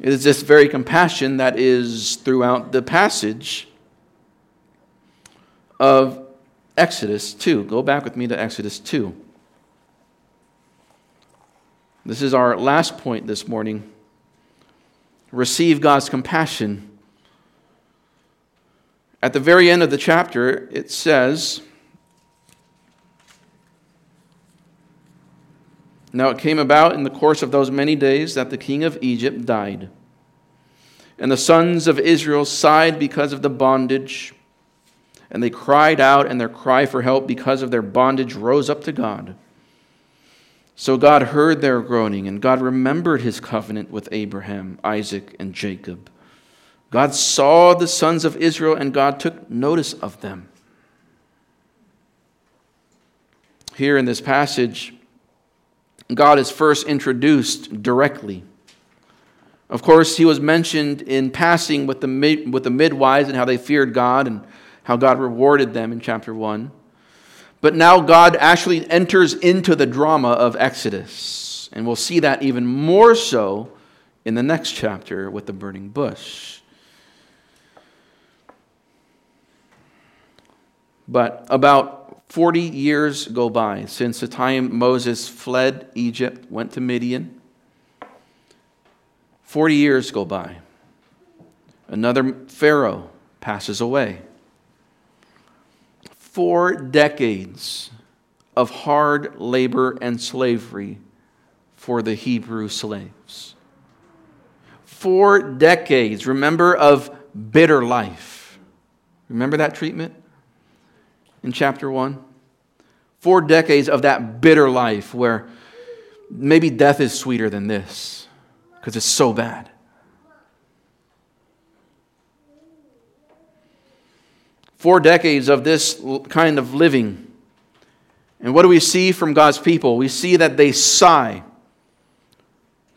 It is this very compassion that is throughout the passage of Exodus 2. Go back with me to Exodus 2. This is our last point this morning. Receive God's compassion. At the very end of the chapter, it says, Now it came about in the course of those many days that the king of Egypt died. And the sons of Israel sighed because of the bondage, and they cried out, and their cry for help because of their bondage rose up to God. So God heard their groaning, and God remembered his covenant with Abraham, Isaac, and Jacob. God saw the sons of Israel, and God took notice of them. Here in this passage, God is first introduced directly. Of course, he was mentioned in passing with the, with the midwives and how they feared God and how God rewarded them in chapter 1. But now God actually enters into the drama of Exodus. And we'll see that even more so in the next chapter with the burning bush. But about 40 years go by since the time Moses fled Egypt, went to Midian. 40 years go by. Another Pharaoh passes away four decades of hard labor and slavery for the Hebrew slaves. Four decades, remember, of bitter life. Remember that treatment in chapter 1? Four decades of that bitter life where maybe death is sweeter than this because it's so bad. Four decades of this kind of living. And what do we see from God's people? We see that they sigh.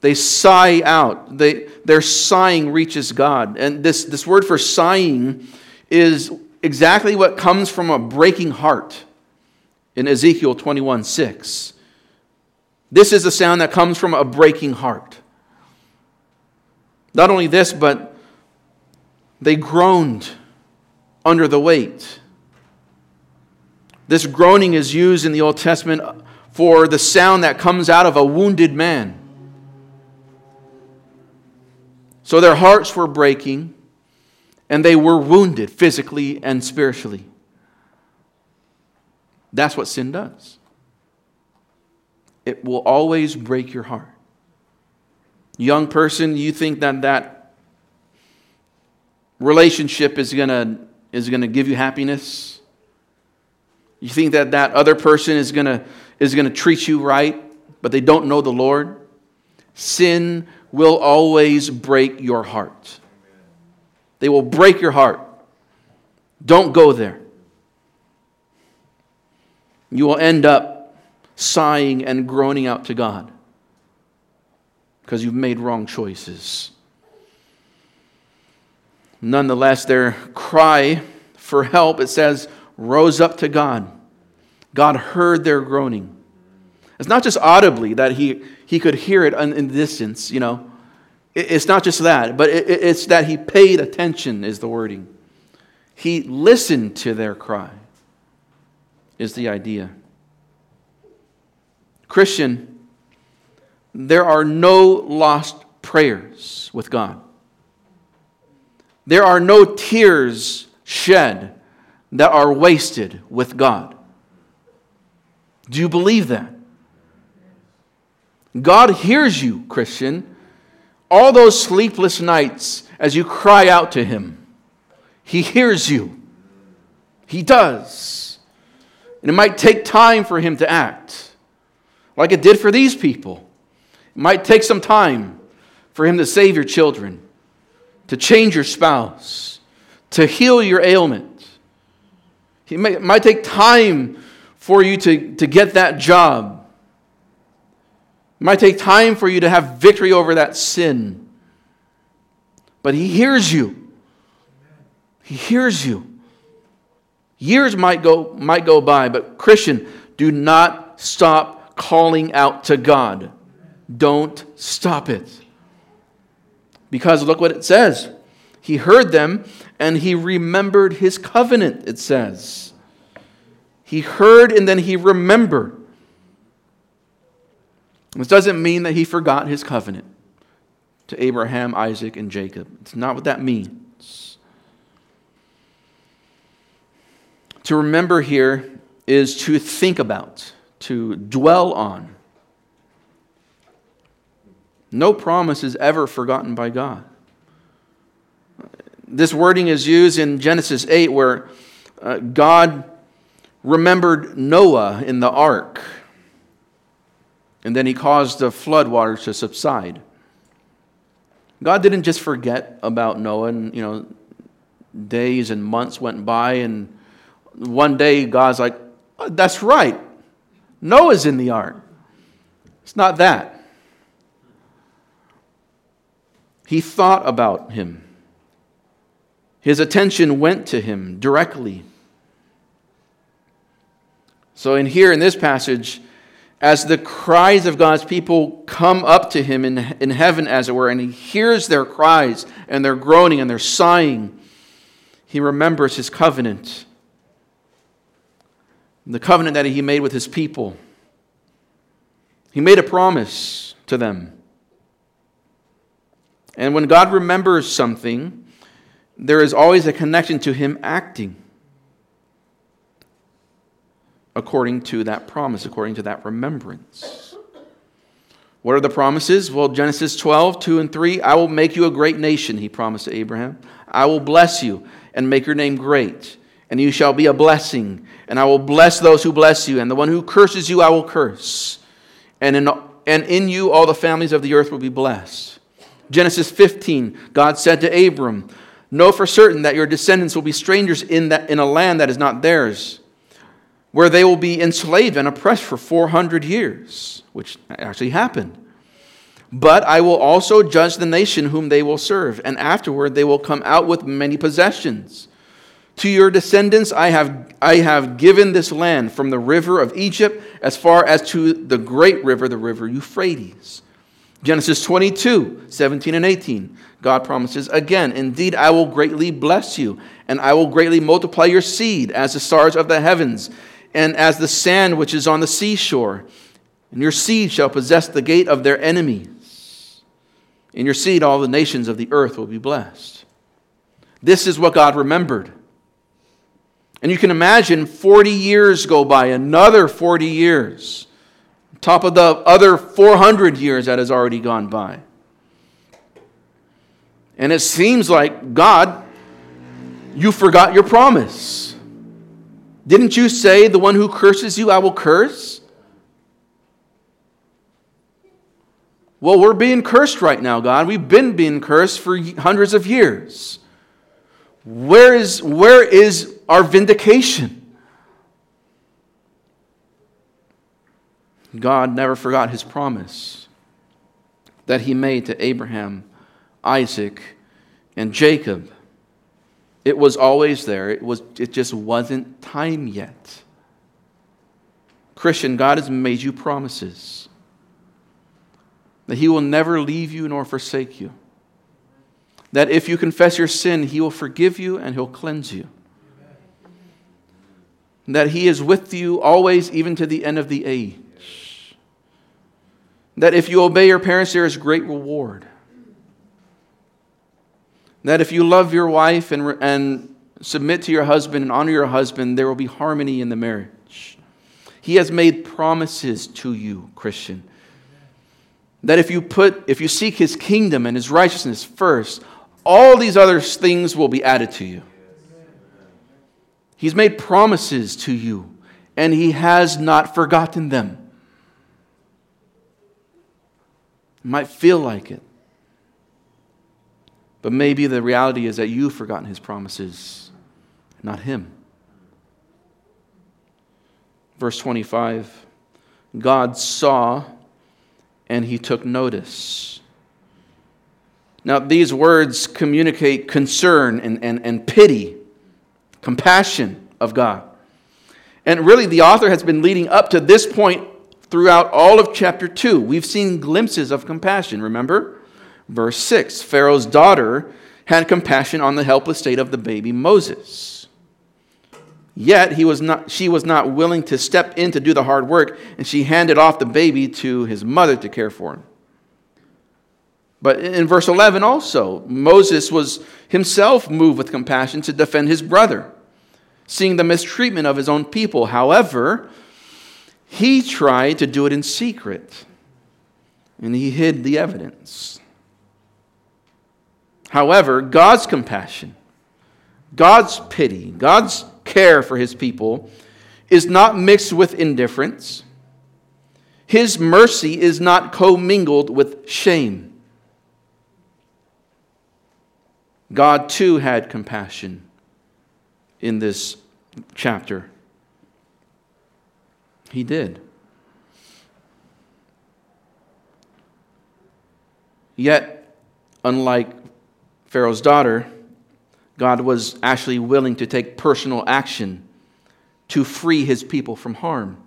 They sigh out. They, their sighing reaches God. And this, this word for sighing is exactly what comes from a breaking heart in Ezekiel 21 6. This is the sound that comes from a breaking heart. Not only this, but they groaned under the weight. This groaning is used in the Old Testament for the sound that comes out of a wounded man. So their hearts were breaking and they were wounded physically and spiritually. That's what sin does. It will always break your heart. Young person, you think that that relationship is going to is going to give you happiness? You think that that other person is going to is going to treat you right, but they don't know the Lord? Sin will always break your heart. They will break your heart. Don't go there. You will end up sighing and groaning out to God because you've made wrong choices. Nonetheless, their cry for help, it says, rose up to God. God heard their groaning. It's not just audibly that he, he could hear it in the distance, you know. It's not just that, but it's that he paid attention, is the wording. He listened to their cry, is the idea. Christian, there are no lost prayers with God. There are no tears shed that are wasted with God. Do you believe that? God hears you, Christian, all those sleepless nights as you cry out to Him. He hears you. He does. And it might take time for Him to act, like it did for these people. It might take some time for Him to save your children, to change your spouse, to heal your ailment. It might take time for you to, to get that job. It might take time for you to have victory over that sin. But He hears you. He hears you. Years might go, might go by, but Christian, do not stop calling out to God. Don't stop it. Because look what it says. He heard them and he remembered his covenant, it says. He heard and then he remembered. This doesn't mean that he forgot his covenant to Abraham, Isaac, and Jacob. It's not what that means. To remember here is to think about, to dwell on. No promise is ever forgotten by God. This wording is used in Genesis 8, where uh, God remembered Noah in the ark, and then he caused the flood waters to subside. God didn't just forget about Noah, and you know, days and months went by, and one day God's like, oh, "That's right, Noah's in the ark." It's not that. He thought about him. His attention went to him directly. So, in here in this passage, as the cries of God's people come up to him in, in heaven, as it were, and he hears their cries and their groaning and their sighing, he remembers his covenant, the covenant that he made with his people. He made a promise to them. And when God remembers something, there is always a connection to him acting according to that promise, according to that remembrance. What are the promises? Well, Genesis 12, 2 and 3. I will make you a great nation, he promised to Abraham. I will bless you and make your name great, and you shall be a blessing. And I will bless those who bless you, and the one who curses you I will curse. And in, and in you all the families of the earth will be blessed. Genesis 15, God said to Abram, Know for certain that your descendants will be strangers in, that, in a land that is not theirs where they will be enslaved and oppressed for 400 years, which actually happened. But I will also judge the nation whom they will serve, and afterward they will come out with many possessions. To your descendants I have, I have given this land from the river of Egypt as far as to the great river, the river Euphrates. Genesis 22, 17 and 18. God promises again, Indeed, I will greatly bless you, and I will greatly multiply your seed as the stars of the heavens and as the sand which is on the seashore. And your seed shall possess the gate of their enemies. In your seed, all the nations of the earth will be blessed. This is what God remembered. And you can imagine 40 years go by, another 40 years, top of the other 400 years that has already gone by. And it seems like, God, you forgot your promise. Didn't you say, The one who curses you, I will curse? Well, we're being cursed right now, God. We've been being cursed for hundreds of years. Where is, where is our vindication? God never forgot his promise that he made to Abraham, Isaac, and Jacob. It was always there. It, was, it just wasn't time yet. Christian, God has made you promises that He will never leave you nor forsake you. That if you confess your sin, He will forgive you and He'll cleanse you. That He is with you always, even to the end of the age. That if you obey your parents, there is great reward that if you love your wife and, and submit to your husband and honor your husband, there will be harmony in the marriage. He has made promises to you, Christian, that if you put if you seek his kingdom and his righteousness first, all these other things will be added to you. He's made promises to you, and he has not forgotten them. It might feel like it. But maybe the reality is that you've forgotten his promises, not him. Verse 25 God saw and he took notice. Now, these words communicate concern and, and, and pity, compassion of God. And really, the author has been leading up to this point throughout all of chapter 2. We've seen glimpses of compassion, remember? Verse 6 Pharaoh's daughter had compassion on the helpless state of the baby Moses. Yet he was not, she was not willing to step in to do the hard work, and she handed off the baby to his mother to care for him. But in verse 11 also, Moses was himself moved with compassion to defend his brother, seeing the mistreatment of his own people. However, he tried to do it in secret, and he hid the evidence. However, God's compassion, God's pity, God's care for his people is not mixed with indifference. His mercy is not commingled with shame. God too had compassion in this chapter. He did. Yet, unlike Pharaoh's daughter, God was actually willing to take personal action to free his people from harm.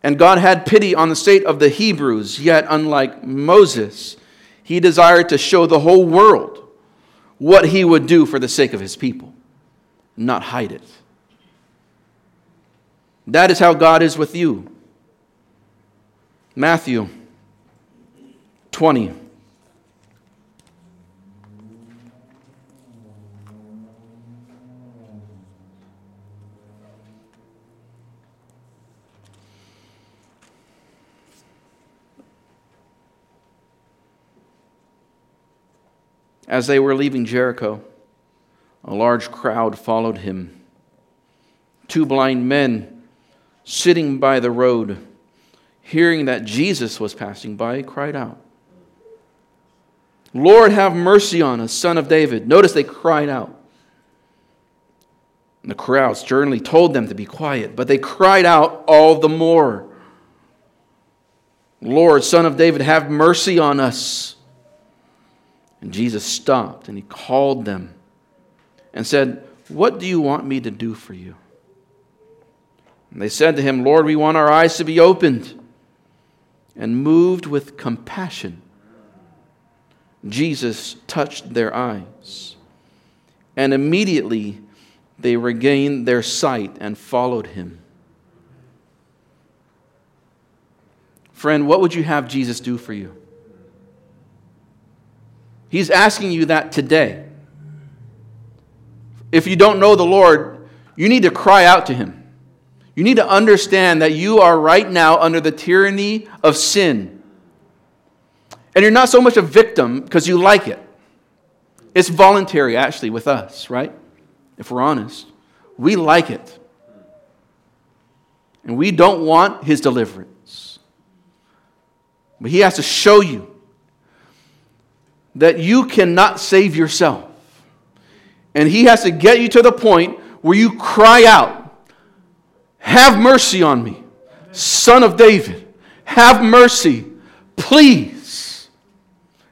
And God had pity on the state of the Hebrews, yet, unlike Moses, he desired to show the whole world what he would do for the sake of his people, not hide it. That is how God is with you. Matthew 20. As they were leaving Jericho, a large crowd followed him. Two blind men sitting by the road, hearing that Jesus was passing by, cried out, Lord, have mercy on us, son of David. Notice they cried out. And the crowd sternly told them to be quiet, but they cried out all the more, Lord, son of David, have mercy on us. And Jesus stopped and he called them and said, What do you want me to do for you? And they said to him, Lord, we want our eyes to be opened. And moved with compassion, Jesus touched their eyes. And immediately they regained their sight and followed him. Friend, what would you have Jesus do for you? He's asking you that today. If you don't know the Lord, you need to cry out to Him. You need to understand that you are right now under the tyranny of sin. And you're not so much a victim because you like it. It's voluntary, actually, with us, right? If we're honest. We like it. And we don't want His deliverance. But He has to show you that you cannot save yourself. And He has to get you to the point where you cry out, Have mercy on me, Son of David. Have mercy, please.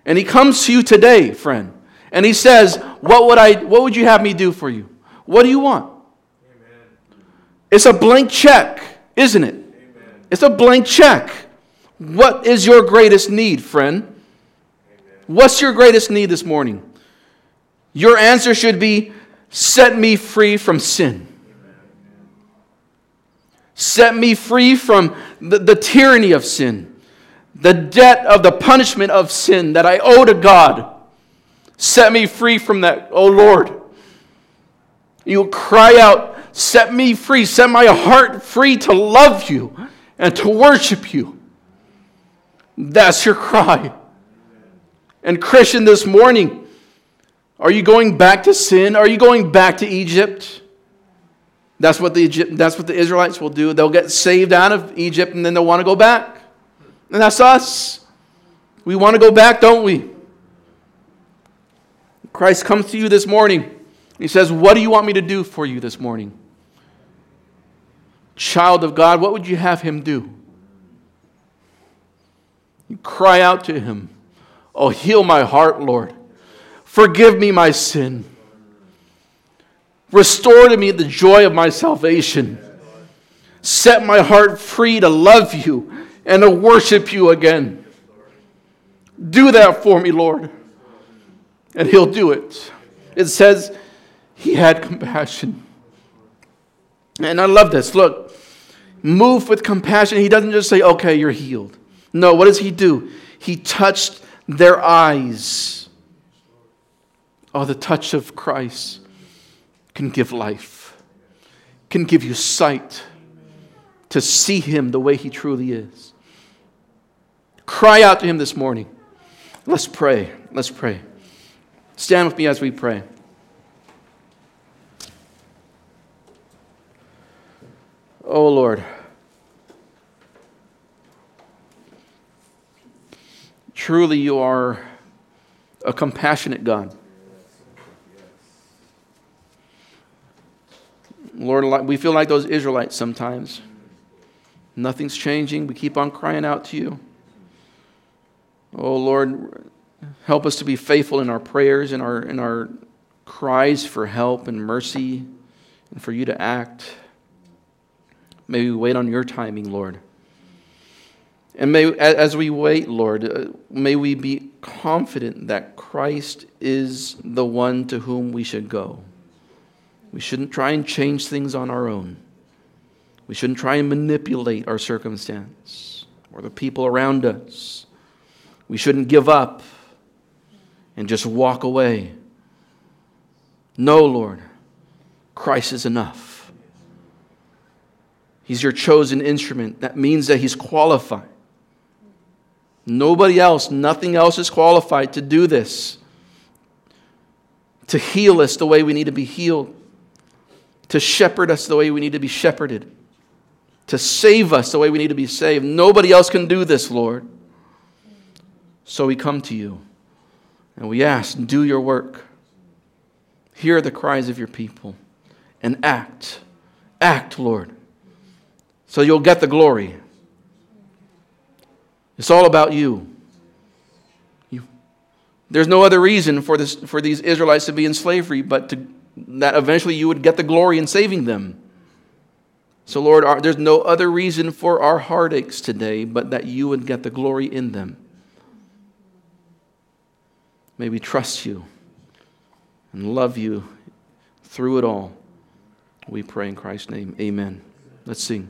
And He comes to you today, friend, and He says, What would, I, what would you have me do for you? What do you want? Amen. It's a blank check, isn't it? Amen. It's a blank check. What is your greatest need, friend? What's your greatest need this morning? Your answer should be set me free from sin. Set me free from the, the tyranny of sin, the debt of the punishment of sin that I owe to God. Set me free from that, oh Lord. You cry out, Set me free, set my heart free to love you and to worship you. That's your cry. And, Christian, this morning, are you going back to sin? Are you going back to Egypt? That's what the, Egypt, that's what the Israelites will do. They'll get saved out of Egypt and then they'll want to go back. And that's us. We want to go back, don't we? Christ comes to you this morning. He says, What do you want me to do for you this morning? Child of God, what would you have him do? You cry out to him, Oh, heal my heart, Lord. Forgive me my sin. Restore to me the joy of my salvation. Set my heart free to love you and to worship you again. Do that for me, Lord. And he'll do it. It says he had compassion. And I love this. Look, move with compassion. He doesn't just say, okay, you're healed. No, what does he do? He touched their eyes. Oh, the touch of Christ can give life, can give you sight to see him the way he truly is. Cry out to him this morning. Let's pray. Let's pray. Stand with me as we pray. Oh Lord. Truly, you are a compassionate God. Lord, we feel like those Israelites sometimes. Nothing's changing. We keep on crying out to you. Oh, Lord, help us to be faithful in our prayers and our, in our cries for help and mercy and for you to act. May we wait on your timing, Lord. And may, as we wait, Lord, uh, may we be confident that Christ is the one to whom we should go. We shouldn't try and change things on our own. We shouldn't try and manipulate our circumstance or the people around us. We shouldn't give up and just walk away. No, Lord, Christ is enough. He's your chosen instrument. That means that He's qualified. Nobody else, nothing else is qualified to do this, to heal us the way we need to be healed, to shepherd us the way we need to be shepherded, to save us the way we need to be saved. Nobody else can do this, Lord. So we come to you and we ask, do your work. Hear the cries of your people and act. Act, Lord, so you'll get the glory. It's all about you. you. There's no other reason for, this, for these Israelites to be in slavery but to, that eventually you would get the glory in saving them. So, Lord, our, there's no other reason for our heartaches today but that you would get the glory in them. May we trust you and love you through it all. We pray in Christ's name. Amen. Let's sing.